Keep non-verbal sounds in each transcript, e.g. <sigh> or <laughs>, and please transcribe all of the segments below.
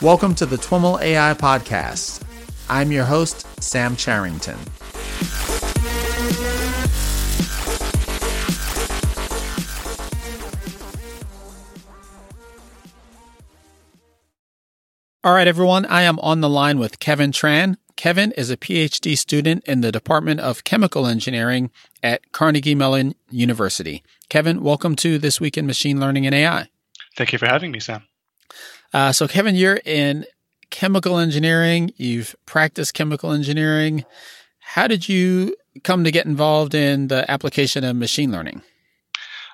Welcome to the TWIML AI Podcast. I'm your host, Sam Charrington. All right, everyone, I am on the line with Kevin Tran. Kevin is a PhD student in the Department of Chemical Engineering at Carnegie Mellon University. Kevin, welcome to This Week in Machine Learning and AI. Thank you for having me, Sam. Uh, so, Kevin, you're in chemical engineering. You've practiced chemical engineering. How did you come to get involved in the application of machine learning?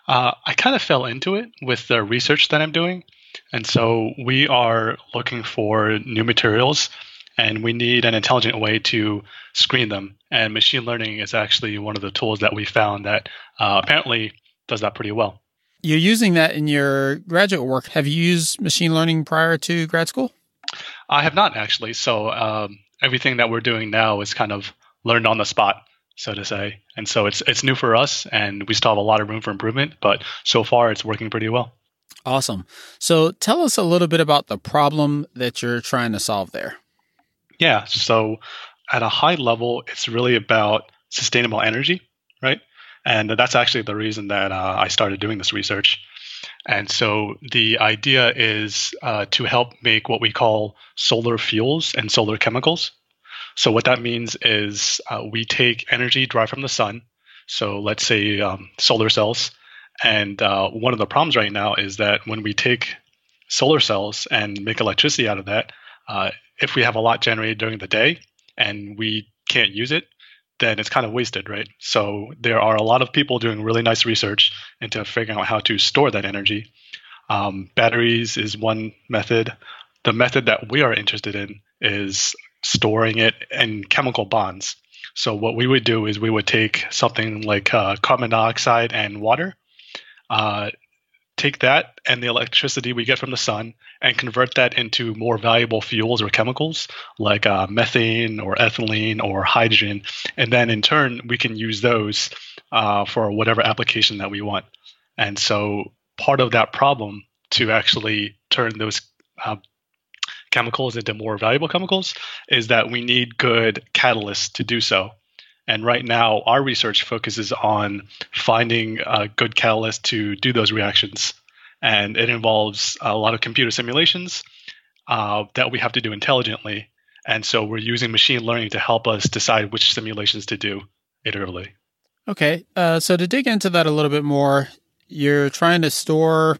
Uh, I kind of fell into it with the research that I'm doing. And so we are looking for new materials and we need an intelligent way to screen them. And machine learning is actually one of the tools that we found that uh, apparently does that pretty well. You're using that in your graduate work. Have you used machine learning prior to grad school? I have not actually. So um, everything that we're doing now is kind of learned on the spot, so to say. And so it's it's new for us, and we still have a lot of room for improvement. But so far, it's working pretty well. Awesome. So tell us a little bit about the problem that you're trying to solve there. Yeah. So at a high level, it's really about sustainable energy, right? And that's actually the reason that uh, I started doing this research. And so the idea is uh, to help make what we call solar fuels and solar chemicals. So what that means is uh, we take energy derived from the sun. So let's say um, solar cells. And uh, one of the problems right now is that when we take solar cells and make electricity out of that, uh, if we have a lot generated during the day and we can't use it, then it's kind of wasted, right? So there are a lot of people doing really nice research into figuring out how to store that energy. Um, batteries is one method. The method that we are interested in is storing it in chemical bonds. So what we would do is we would take something like uh, carbon dioxide and water, uh, take that and the electricity we get from the sun and convert that into more valuable fuels or chemicals like uh, methane or ethylene or hydrogen. And then in turn, we can use those uh, for whatever application that we want. And so part of that problem to actually turn those uh, chemicals into more valuable chemicals is that we need good catalysts to do so. And right now, our research focuses on finding a good catalyst to do those reactions. And it involves a lot of computer simulations uh, that we have to do intelligently. And so we're using machine learning to help us decide which simulations to do iteratively. Okay. Uh, so to dig into that a little bit more, you're trying to store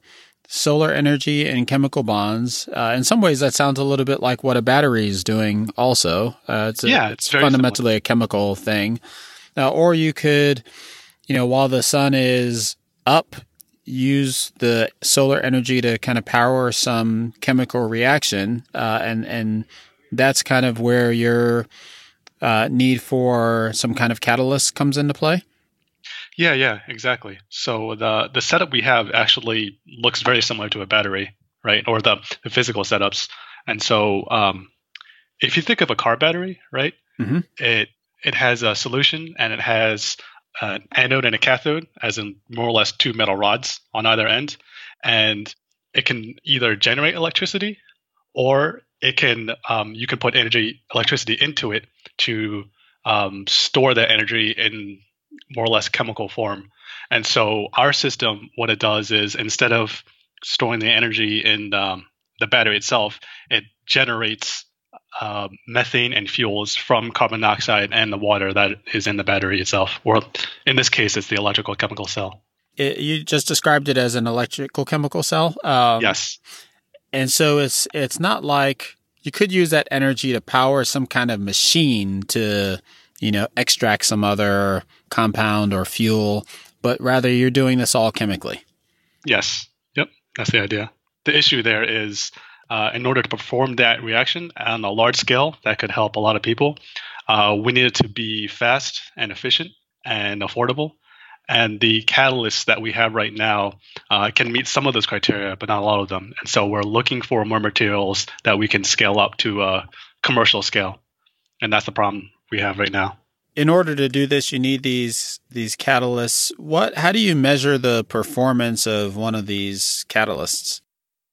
solar energy and chemical bonds. Uh, in some ways, that sounds a little bit like what a battery is doing. Also, uh, it's a, yeah, it's, fundamentally similar. a chemical thing. Uh, or you could, you know, while the sun is up, use the solar energy to kind of power some chemical reaction, uh, and and that's kind of where your uh, need for some kind of catalyst comes into play. Yeah, yeah, exactly. So the the setup we have actually looks very similar to a battery, right? Or the, the physical setups. And so um, if you think of a car battery, right? Mm-hmm. It it has a solution and it has an anode and a cathode, as in more or less two metal rods on either end, and it can either generate electricity or it can um, you can put energy electricity into it to um, store that energy in more or less chemical form. And so our system, what it does is instead of storing the energy in um, the battery itself, it generates uh, methane and fuels from carbon dioxide and the water that is in the battery itself. Or in this case, it's the electrical chemical cell. It, you just described it as an electrical chemical cell. Um, yes. And so it's it's not like you could use that energy to power some kind of machine to you know, extract some other compound or fuel, but rather you're doing this all chemically. Yes. Yep. That's the idea. The issue there is uh, in order to perform that reaction on a large scale that could help a lot of people, uh, we need it to be fast and efficient and affordable. And the catalysts that we have right now uh, can meet some of those criteria, but not a lot of them. And so we're looking for more materials that we can scale up to a commercial scale. And that's the problem we have right now. In order to do this, you need these these catalysts. What? How do you measure the performance of one of these catalysts?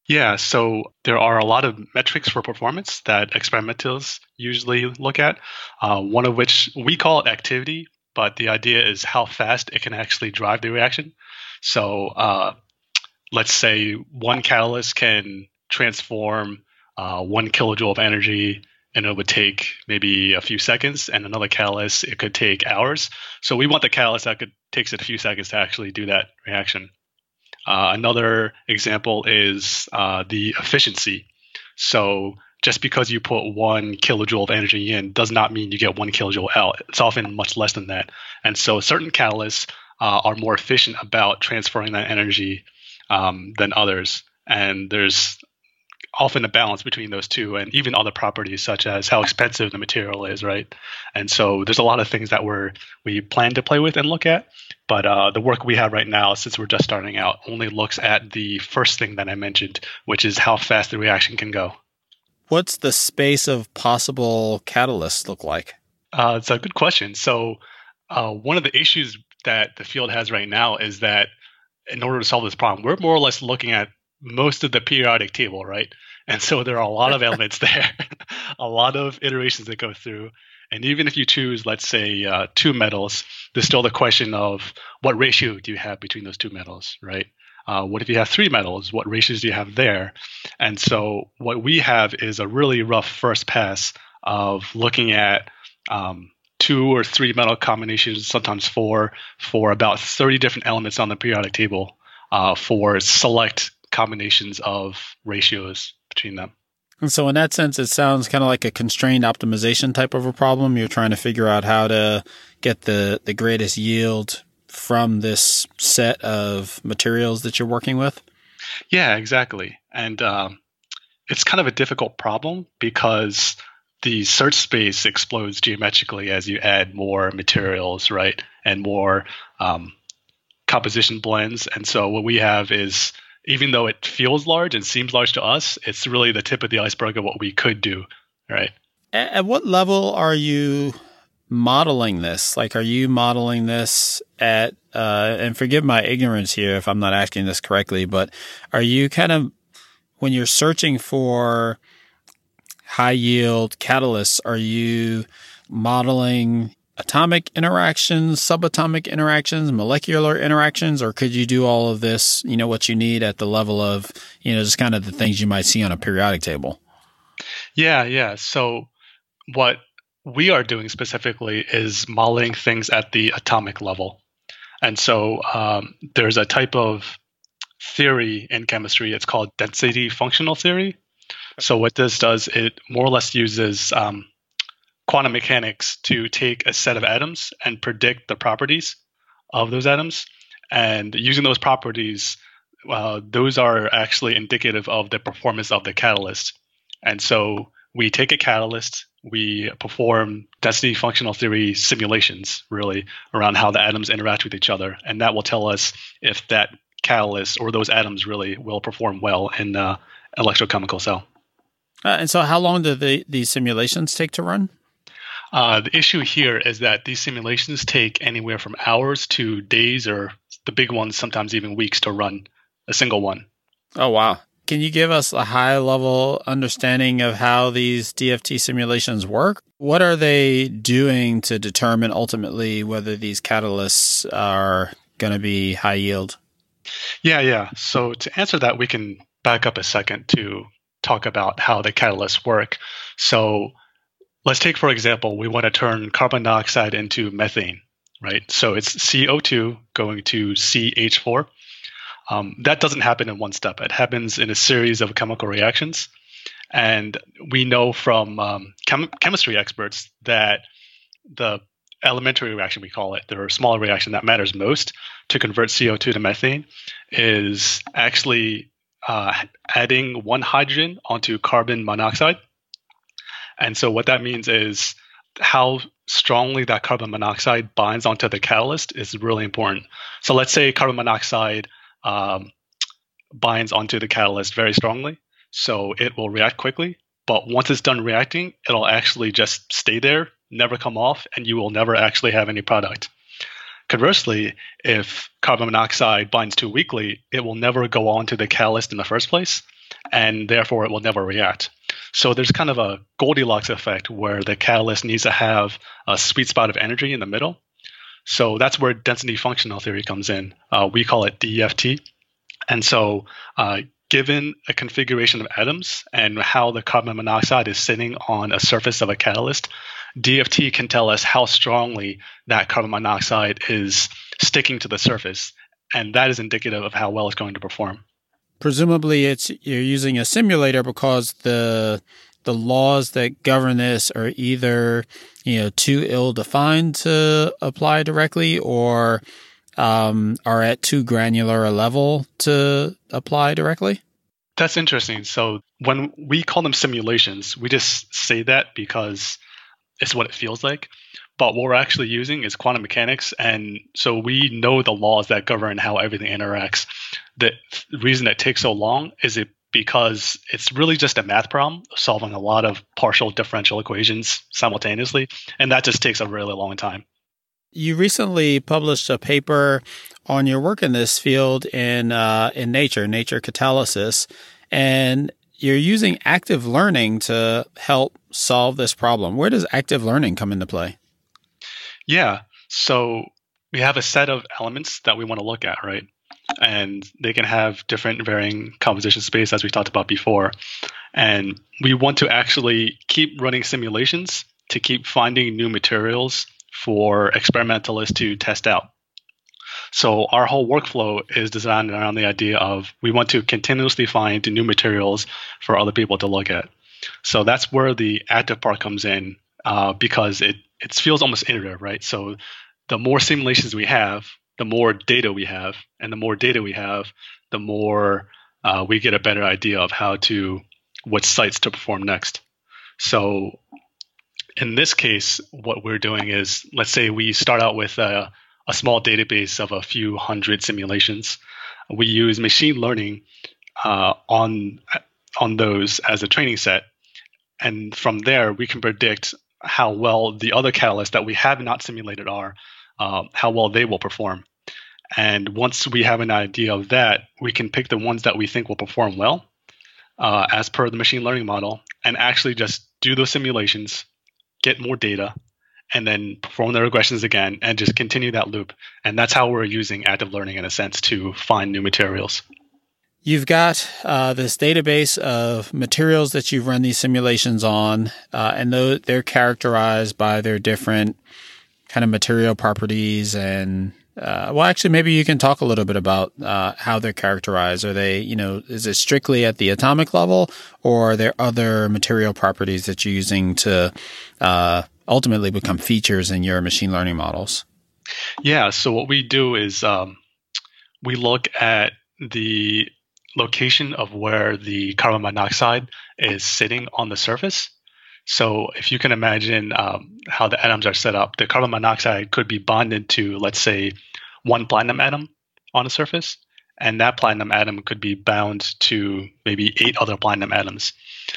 Yeah, so there are a lot of metrics for performance that experimentals usually look at. Uh, one of which we call it activity, but the idea is how fast it can actually drive the reaction. So uh, let's say one catalyst can transform uh, one kilojoule of energy and it would take maybe a few seconds and another catalyst it could take hours. So we want the catalyst that could takes it a few seconds to actually do that reaction. Uh, another example is uh, the efficiency. So just because you put one kilojoule of energy in does not mean you get one kilojoule out. It's often much less than that. And so certain catalysts uh, are more efficient about transferring that energy um, than others. And there's often a balance between those two and even other properties such as how expensive the material is right? And so there's a lot of things that we're we plan to play with and look at but uh, the work we have right now since we're just starting out only looks at the first thing that i mentioned which is how fast the reaction can go. What's the space of possible catalysts look like? Uh, it's a good question. So uh, one of the issues that the field has right now is that in order to solve this problem we're more or less looking at most of the periodic table, right? And so there are a lot of <laughs> elements there, <laughs> a lot of iterations that go through. And even if you choose, let's say, uh, two metals, there's still the question of what ratio do you have between those two metals, right? Uh, what if you have three metals? What ratios do you have there? And so what we have is a really rough first pass of looking at um, two or three metal combinations, sometimes four, for about 30 different elements on the periodic table uh, for select combinations of ratios between them. And so, in that sense, it sounds kind of like a constrained optimization type of a problem. You're trying to figure out how to get the, the greatest yield from this set of materials that you're working with. Yeah, exactly. And um, it's kind of a difficult problem because the search space explodes geometrically as you add more materials, right? And more um, composition blends. And so, what we have is even though it feels large and seems large to us, it's really the tip of the iceberg of what we could do, right? At what level are you modeling this? Like, are you modeling this at, uh, and forgive my ignorance here if I'm not asking this correctly, but are you kind of, when you're searching for high yield catalysts, are you modeling atomic interactions, subatomic interactions, molecular interactions, or could you do all of this, you know, what you need at the level of, you know, just kind of the things you might see on a periodic table? Yeah, yeah. So what we are doing specifically is modeling things at the atomic level. And so um, there's a type of theory in chemistry, it's called density functional theory. So what this does, it more or less uses um, quantum mechanics to take a set of atoms and predict the properties of those atoms. And using those properties, uh, those are actually indicative of the performance of the catalyst. And so we take a catalyst, we perform density functional theory simulations, really, around how the atoms interact with each other. And that will tell us if that catalyst or those atoms really will perform well in an electrochemical cell. Uh, and so, how long do the, these simulations take to run? Uh, the issue here is that these simulations take anywhere from hours to days, or the big ones sometimes even weeks to run a single one. Oh wow! Can you give us a high level understanding of how these DFT simulations work? What are they doing to determine ultimately whether these catalysts are going to be high yield? Yeah, yeah. So to answer that, we can back up a second to talk about how the catalysts work. So let's take, for example, we want to turn carbon dioxide into methane, right? So it's CO2 going to CH4. Um, that doesn't happen in one step. It happens in a series of chemical reactions. And we know from um, chem- chemistry experts that the elementary reaction, we call it, the smaller reaction that matters most to convert CO2 to methane, is actually uh, adding one hydrogen onto carbon monoxide and so what that means is how strongly that carbon monoxide binds onto the catalyst is really important. So let's say carbon monoxide um, binds onto the catalyst very strongly, so it will react quickly. But once it's done reacting, it'll actually just stay there, never come off, and you will never actually have any product. Conversely, if carbon monoxide binds too weakly, it will never go onto the catalyst in the first place, and therefore it will never react. So there's kind of a Goldilocks effect where the catalyst needs to have a sweet spot of energy in the middle. So that's where density functional theory comes in. Uh, we call it DFT. And so, uh, given a configuration of atoms and how the carbon monoxide is sitting on a surface of a catalyst, DFT can tell us how strongly that carbon monoxide is sticking to the surface. And that is indicative of how well it's going to perform presumably it's you're using a simulator because the the laws that govern this are either you know too ill defined to apply directly or um, are at too granular a level to apply directly? That's interesting. So when we call them simulations we just say that because it's what it feels like. But what we're actually using is quantum mechanics. And so we know the laws that govern how everything interacts the reason it takes so long is it because it's really just a math problem solving a lot of partial differential equations simultaneously and that just takes a really long time. You recently published a paper on your work in this field in uh, in nature nature catalysis and you're using active learning to help solve this problem. Where does active learning come into play? Yeah so we have a set of elements that we want to look at right and they can have different varying composition space as we talked about before. And we want to actually keep running simulations to keep finding new materials for experimentalists to test out. So our whole workflow is designed around the idea of we want to continuously find new materials for other people to look at. So that's where the active part comes in uh, because it it feels almost iterative, right? So the more simulations we have, the more data we have, and the more data we have, the more uh, we get a better idea of how to what sites to perform next. So in this case, what we're doing is let's say we start out with a, a small database of a few hundred simulations. We use machine learning uh, on on those as a training set, and from there we can predict how well the other catalysts that we have not simulated are, uh, how well they will perform. And once we have an idea of that, we can pick the ones that we think will perform well uh, as per the machine learning model and actually just do those simulations, get more data, and then perform the regressions again and just continue that loop. And that's how we're using active learning in a sense to find new materials. You've got uh, this database of materials that you've run these simulations on, uh, and they're characterized by their different kind of material properties and uh, well, actually, maybe you can talk a little bit about uh, how they're characterized. Are they, you know, is it strictly at the atomic level, or are there other material properties that you're using to uh, ultimately become features in your machine learning models? Yeah. So what we do is um, we look at the location of where the carbon monoxide is sitting on the surface. So if you can imagine um, how the atoms are set up, the carbon monoxide could be bonded to, let's say, one platinum atom on a surface, and that platinum atom could be bound to maybe eight other platinum atoms.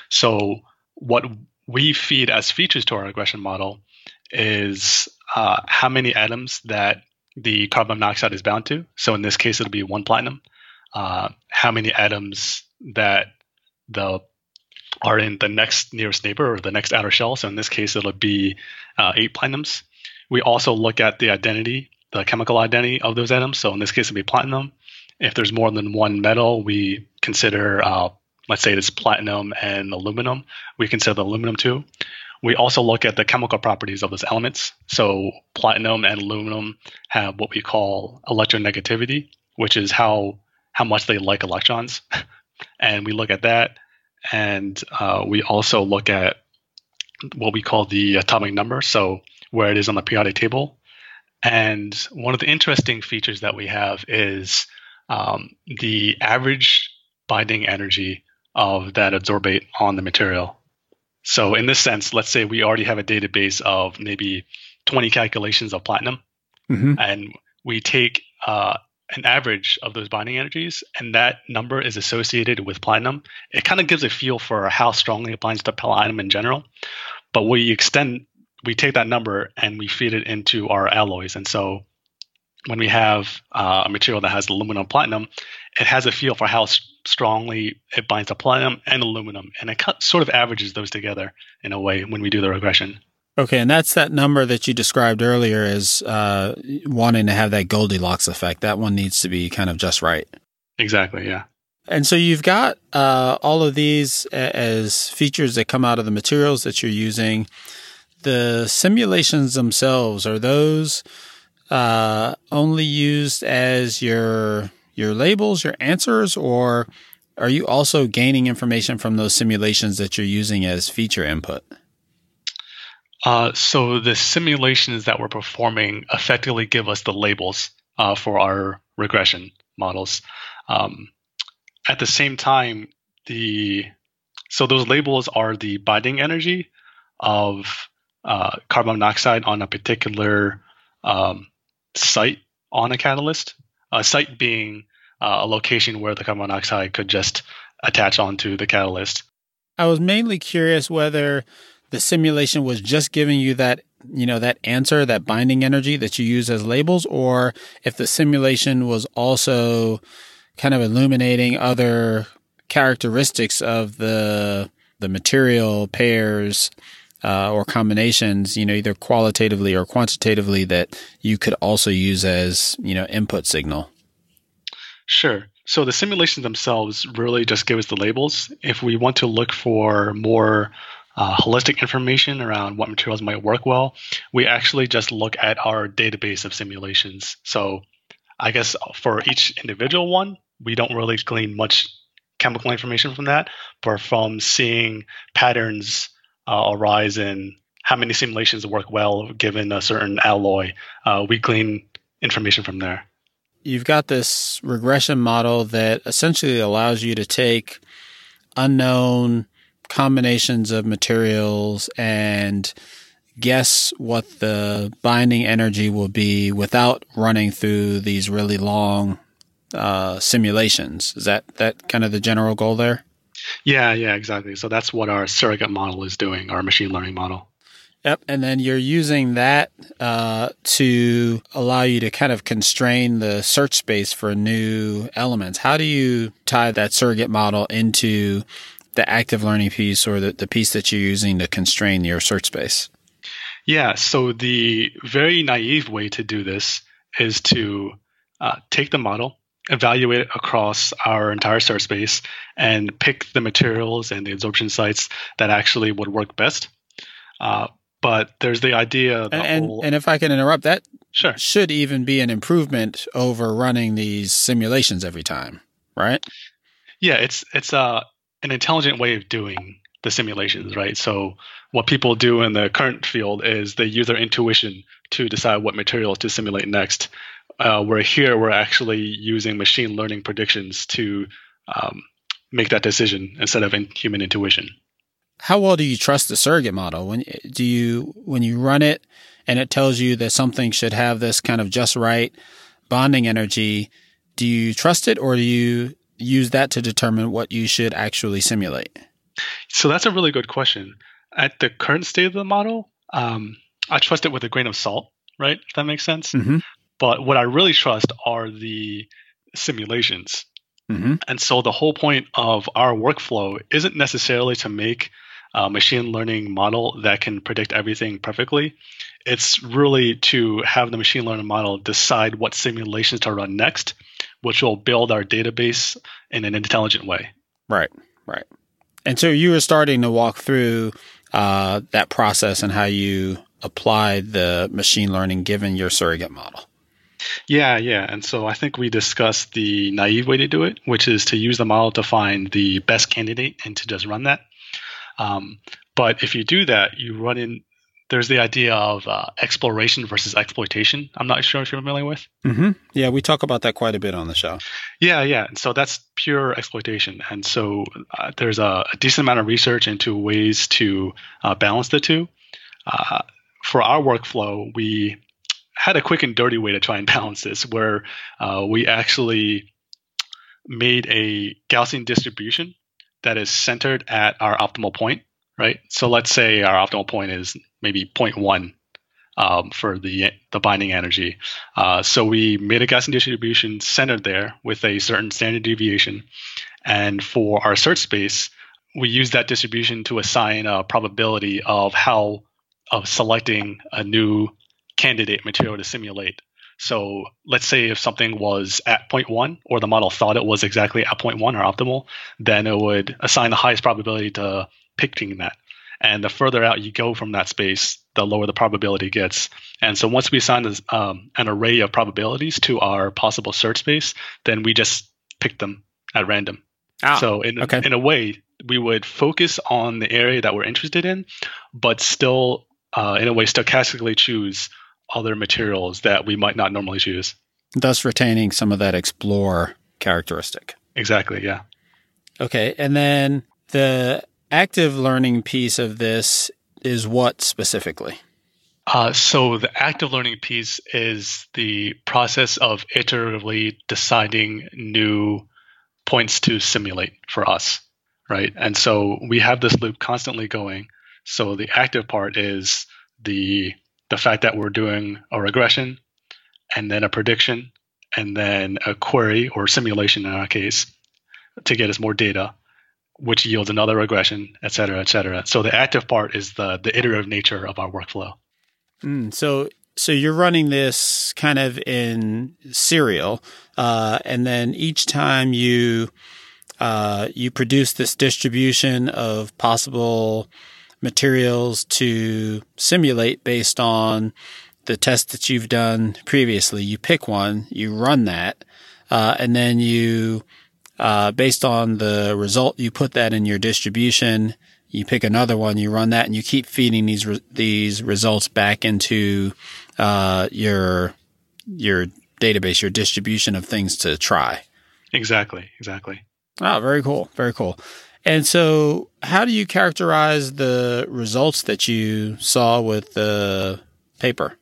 So what we feed as features to our regression model is uh, how many atoms that the carbon monoxide is bound to. So in this case, it'll be one platinum. Uh, how many atoms that the are in the next nearest neighbor or the next outer shell. So in this case, it'll be uh, eight platinums. We also look at the identity, the chemical identity of those atoms. So in this case, it'll be platinum. If there's more than one metal, we consider, uh, let's say it's platinum and aluminum. We consider the aluminum too. We also look at the chemical properties of those elements. So platinum and aluminum have what we call electronegativity, which is how how much they like electrons. <laughs> and we look at that and uh, we also look at what we call the atomic number, so where it is on the periodic table. And one of the interesting features that we have is um, the average binding energy of that adsorbate on the material. So, in this sense, let's say we already have a database of maybe 20 calculations of platinum, mm-hmm. and we take uh, an average of those binding energies, and that number is associated with platinum, it kind of gives a feel for how strongly it binds to platinum in general. But we extend, we take that number and we feed it into our alloys. And so when we have uh, a material that has aluminum platinum, it has a feel for how strongly it binds to platinum and aluminum, and it sort of averages those together in a way when we do the regression. Okay, and that's that number that you described earlier as uh, wanting to have that Goldilocks effect. That one needs to be kind of just right. Exactly. Yeah. And so you've got uh, all of these as features that come out of the materials that you're using. The simulations themselves are those uh, only used as your your labels, your answers, or are you also gaining information from those simulations that you're using as feature input? Uh, so the simulations that we're performing effectively give us the labels uh, for our regression models. Um, at the same time, the so those labels are the binding energy of uh, carbon monoxide on a particular um, site on a catalyst. A site being uh, a location where the carbon monoxide could just attach onto the catalyst. I was mainly curious whether the simulation was just giving you that you know that answer that binding energy that you use as labels or if the simulation was also kind of illuminating other characteristics of the the material pairs uh, or combinations, you know, either qualitatively or quantitatively that you could also use as, you know, input signal? Sure. So the simulations themselves really just give us the labels. If we want to look for more uh, holistic information around what materials might work well, we actually just look at our database of simulations. So I guess for each individual one, we don't really glean much chemical information from that, but from seeing patterns uh, arise in how many simulations work well given a certain alloy, uh, we glean information from there. You've got this regression model that essentially allows you to take unknown combinations of materials and guess what the binding energy will be without running through these really long uh, simulations. Is that that kind of the general goal there? Yeah, yeah, exactly. So that's what our surrogate model is doing, our machine learning model. Yep. And then you're using that uh, to allow you to kind of constrain the search space for new elements. How do you tie that surrogate model into the active learning piece or the, the piece that you're using to constrain your search space? Yeah. So the very naive way to do this is to uh, take the model, evaluate it across our entire search space and pick the materials and the adsorption sites that actually would work best. Uh, but there's the idea. The and, whole... and if I can interrupt, that sure. should even be an improvement over running these simulations every time, right? Yeah, it's it's uh, an intelligent way of doing the simulations, right? So what people do in the current field is they use their intuition to decide what materials to simulate next uh, where here we're actually using machine learning predictions to um, make that decision instead of in human intuition. How well do you trust the surrogate model? When do you when you run it and it tells you that something should have this kind of just right bonding energy? Do you trust it, or do you use that to determine what you should actually simulate? So that's a really good question. At the current state of the model, um, I trust it with a grain of salt, right? If that makes sense. Mm-hmm. But what I really trust are the simulations. Mm-hmm. And so the whole point of our workflow isn't necessarily to make a machine learning model that can predict everything perfectly. It's really to have the machine learning model decide what simulations to run next, which will build our database in an intelligent way. Right, right. And so you were starting to walk through uh, that process and how you applied the machine learning given your surrogate model. Yeah, yeah. And so I think we discussed the naive way to do it, which is to use the model to find the best candidate and to just run that. Um, but if you do that, you run in. There's the idea of uh, exploration versus exploitation. I'm not sure if you're familiar with. Mm-hmm. Yeah, we talk about that quite a bit on the show. Yeah, yeah. So that's pure exploitation, and so uh, there's a, a, decent amount of research into ways to uh, balance the two. Uh, for our workflow, we had a quick and dirty way to try and <laughs> balance this, where uh, we actually made a Gaussian distribution that is centered at our optimal point, right? So let's say our optimal point is maybe 0.1 um, for the the binding energy. Uh, so we made a Gaussian distribution centered there with a certain standard deviation, and for our search space, we use that distribution to assign a probability of how of selecting a new candidate material to simulate. So let's say if something was at point 0.1 or the model thought it was exactly at point 0.1 or optimal, then it would assign the highest probability to picking that. And the further out you go from that space, the lower the probability gets. And so once we assign this, um, an array of probabilities to our possible search space, then we just pick them at random. Ah, so in, okay. in a way, we would focus on the area that we're interested in, but still, uh, in a way, stochastically choose other materials that we might not normally choose. Thus retaining some of that explore characteristic. Exactly, yeah. Okay, and then the active learning piece of this is what specifically? Uh, so the active learning piece is the process of iteratively deciding new points to simulate for us, right? And so we have this loop constantly going. So the active part is the the fact that we're doing a regression and then a prediction and then a query or simulation in our case to get us more data which yields another regression, et cetera, et cetera. So the active part is the the iterative nature of our workflow. Mm, so so you're running this kind of in serial, uh, and then each time you uh, you produce this distribution of possible materials to simulate based on the test that you've done previously. You pick one, you run that, uh, and then you uh, based on the result, you put that in your distribution. You pick another one, you run that, and you keep feeding these re- these results back into uh, your your database, your distribution of things to try. Exactly. Exactly. Oh, very cool. Very cool. And so, how do you characterize the results that you saw with the paper?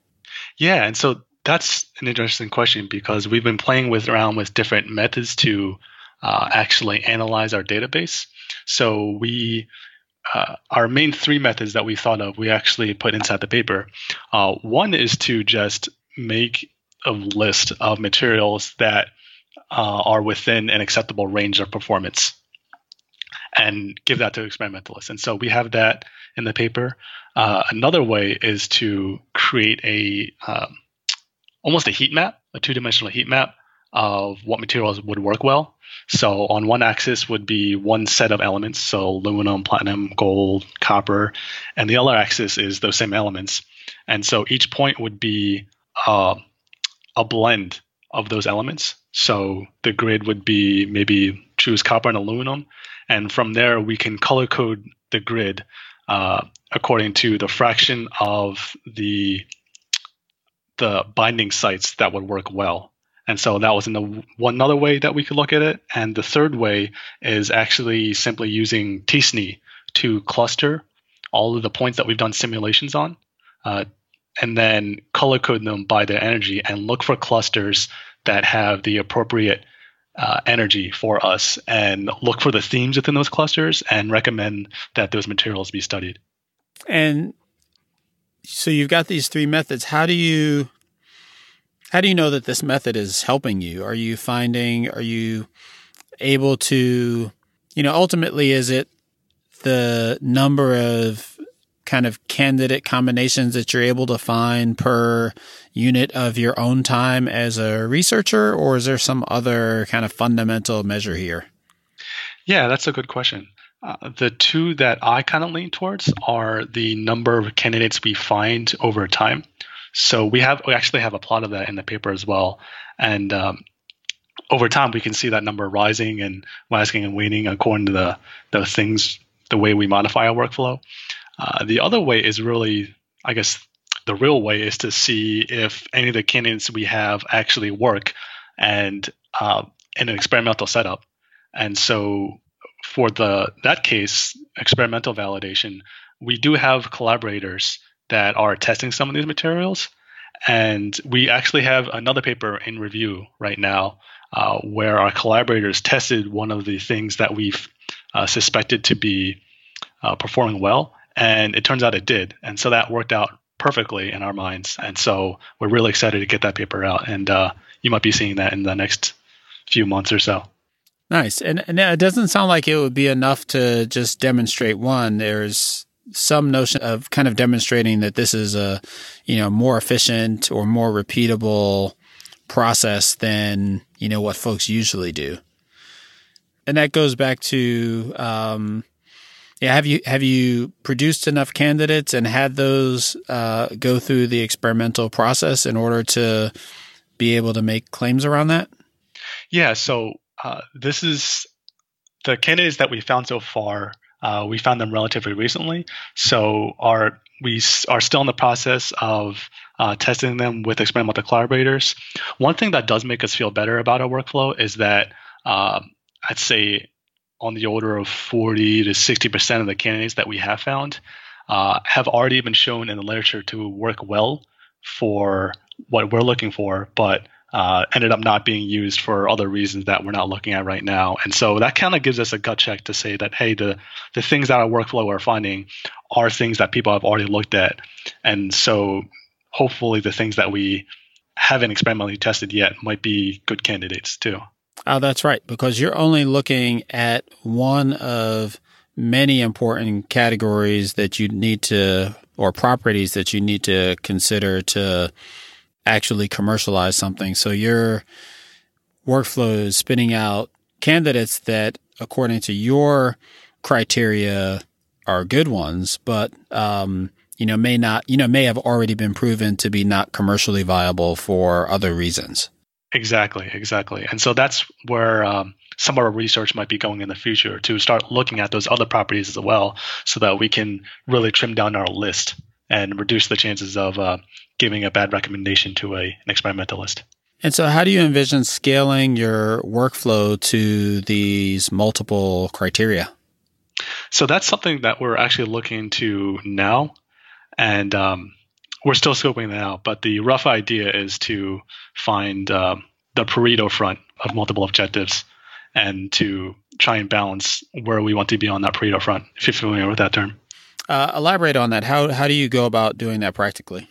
Yeah, and so that's an interesting question because we've been playing with around with different methods to uh, actually analyze our database. So we uh, our main three methods that we thought of, we actually put inside the paper. Uh, one is to just make a list of materials that uh, are within an acceptable range of performance and give that to experimentalists. And so we have that in the paper. Uh, another way is to create a um, almost a heat map, a two dimensional heat map of what materials would work well. So on one axis would be one set of elements, so aluminum, platinum, gold, copper, and the other axis is those same elements. And so each point would be uh, a blend of those elements. So the grid would be maybe choose copper and aluminum, and from there we can color code the grid uh, according to the fraction of the the binding sites that would work well. And so that was in the, one other way that we could look at it. And the third way is actually simply using t-SNE to cluster all of the points that we've done simulations on, uh, and then color code them by their energy and look for clusters that have the appropriate uh, energy for us and look for the themes within those clusters and recommend that those materials be studied. And so you've got these three methods. How do you how do you know that this method is helping you? Are you finding, are you able to, you know, ultimately, is it the number of kind of candidate combinations that you're able to find per unit of your own time as a researcher, or is there some other kind of fundamental measure here? Yeah, that's a good question. Uh, the two that I kind of lean towards are the number of candidates we find over time. So we have we actually have a plot of that in the paper as well, and um, over time we can see that number rising and rising and waning according to the the things the way we modify our workflow. Uh, the other way is really, I guess, the real way is to see if any of the candidates we have actually work and uh, in an experimental setup. And so for the that case, experimental validation, we do have collaborators that are testing some of these materials. And we actually have another paper in review right now uh, where our collaborators tested one of the things that we've uh, suspected to be uh, performing well. And it turns out it did. And so that worked out perfectly in our minds. And so we're really excited to get that paper out. And uh, you might be seeing that in the next few months or so. Nice. And, and it doesn't sound like it would be enough to just demonstrate one. There's some notion of kind of demonstrating that this is a, you know, more efficient or more repeatable process than, you know, what folks usually do. And that goes back to, um, yeah, have you have you produced enough candidates and had those uh, go through the experimental process in order to be able to make claims around that? Yeah, so uh, this is the candidates that we found so far. Uh, we found them relatively recently, so our we are still in the process of uh, testing them with experimental collaborators. One thing that does make us feel better about our workflow is that um, I'd say on the order of 40 to 60% of the candidates that we have found uh, have already been shown in the literature to work well for what we're looking for, but uh, ended up not being used for other reasons that we're not looking at right now. And so that kind of gives us a gut check to say that, hey, the, the things that our workflow are finding are things that people have already looked at. And so hopefully the things that we haven't experimentally tested yet might be good candidates too. Oh, that's right, because you're only looking at one of many important categories that you need to, or properties that you need to consider to actually commercialize something. So your workflow is spinning out candidates that, according to your criteria, are good ones, but um, you know may not, you know, may have already been proven to be not commercially viable for other reasons. Exactly, exactly. And so that's where um, some of our research might be going in the future to start looking at those other properties as well so that we can really trim down our list and reduce the chances of uh, giving a bad recommendation to a, an experimentalist. And so, how do you envision scaling your workflow to these multiple criteria? So, that's something that we're actually looking to now. And um, we're still scoping that out, but the rough idea is to find um, the Pareto front of multiple objectives and to try and balance where we want to be on that Pareto front, if you're familiar with that term. Uh, elaborate on that. How, how do you go about doing that practically?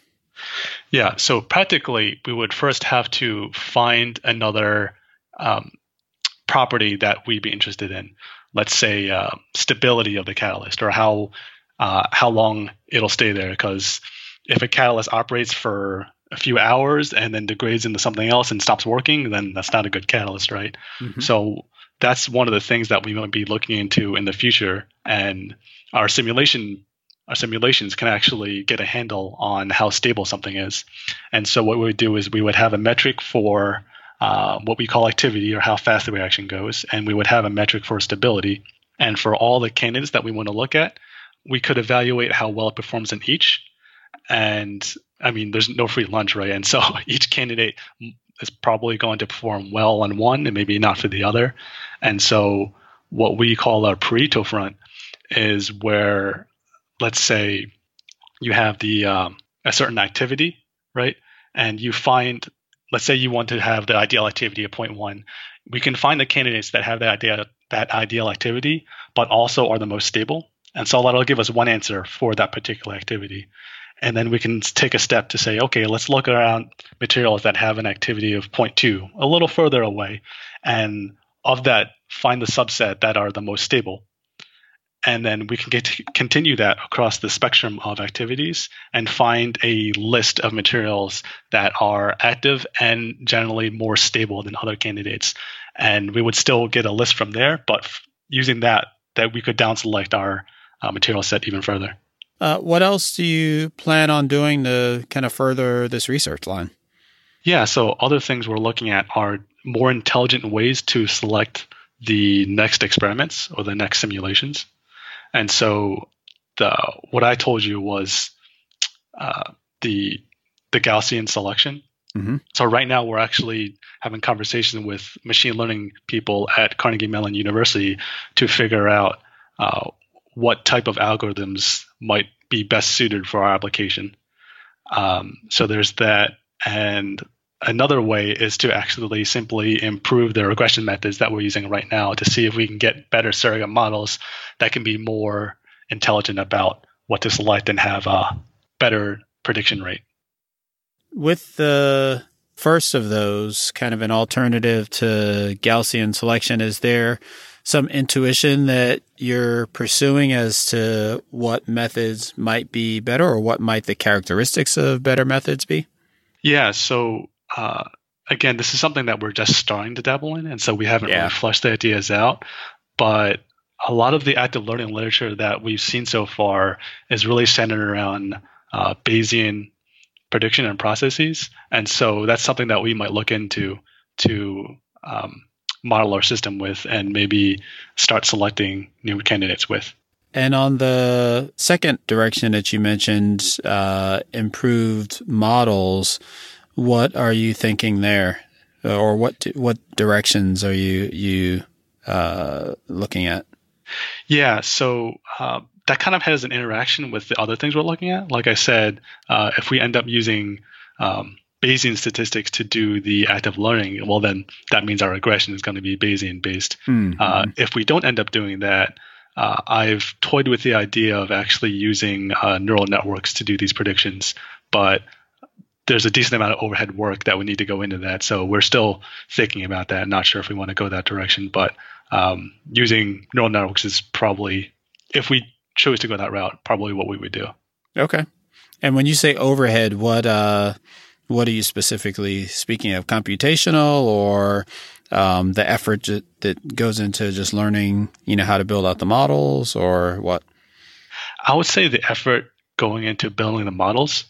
Yeah, so practically, we would first have to find another um, property that we'd be interested in. Let's say uh, stability of the catalyst or how uh, how long it'll stay there, because if a catalyst operates for a few hours and then degrades into something else and stops working, then that's not a good catalyst, right? Mm-hmm. So that's one of the things that we might be looking into in the future. And our simulation our simulations can actually get a handle on how stable something is. And so what we would do is we would have a metric for uh, what we call activity or how fast the reaction goes, and we would have a metric for stability. And for all the candidates that we want to look at, we could evaluate how well it performs in each and I mean, there's no free lunch, right? And so <laughs> each candidate is probably going to perform well on one and maybe not for the other. And so what we call our Pareto front is where, let's say, you have the um, a certain activity, right? And you find, let's say, you want to have the ideal activity of 0.1. We can find the candidates that have that idea that ideal activity, but also are the most stable. And so that'll give us one answer for that particular activity and then we can take a step to say, okay, let's look around materials that have an activity of 0.2, a little further away, and of that, find the subset that are the most stable. And then we can get to continue that across the spectrum of activities and find a list of materials that are active and generally more stable than other candidates. And we would still get a list from there, but using that, that we could down select our uh, material set even further. Uh, what else do you plan on doing to kind of further this research line? Yeah, so other things we're looking at are more intelligent ways to select the next experiments or the next simulations. And so the what I told you was uh, the the Gaussian selection. Mm-hmm. So right now we're actually having conversation with machine learning people at Carnegie Mellon University to figure out uh, what type of algorithms might be best suited for our application. Um, so there's that. And another way is to actually simply improve the regression methods that we're using right now to see if we can get better surrogate models that can be more intelligent about what to select and have a better prediction rate. With the first of those, kind of an alternative to Gaussian selection, is there some intuition that you're pursuing as to what methods might be better or what might the characteristics of better methods be? Yeah. So, uh, again, this is something that we're just starting to dabble in. And so we haven't yeah. really fleshed the ideas out. But a lot of the active learning literature that we've seen so far is really centered around uh, Bayesian prediction and processes. And so that's something that we might look into to um, model our system with and maybe start selecting new candidates with. And on the second direction that you mentioned, uh, improved models, what are you thinking there, or what what directions are you you uh, looking at? Yeah, so uh, that kind of has an interaction with the other things we're looking at. Like I said, uh, if we end up using um, Bayesian statistics to do the active learning, well, then that means our regression is going to be Bayesian based. Mm-hmm. Uh, if we don't end up doing that, uh, I've toyed with the idea of actually using uh, neural networks to do these predictions, but there's a decent amount of overhead work that would need to go into that. So we're still thinking about that. Not sure if we want to go that direction, but um, using neural networks is probably, if we chose to go that route, probably what we would do. Okay. And when you say overhead, what uh, what are you specifically speaking of? Computational or um, the effort that goes into just learning, you know, how to build out the models, or what? I would say the effort going into building the models,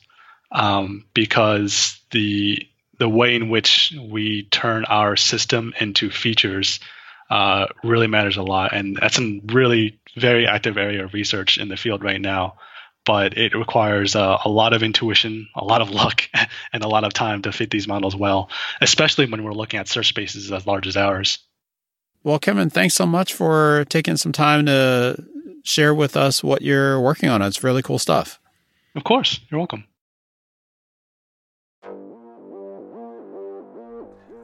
um, because the the way in which we turn our system into features uh, really matters a lot. And that's a really very active area of research in the field right now. But it requires uh, a lot of intuition, a lot of luck, <laughs> and a lot of time to fit these models well, especially when we're looking at search spaces as large as ours. Well, Kevin, thanks so much for taking some time to share with us what you're working on. It's really cool stuff. Of course. You're welcome.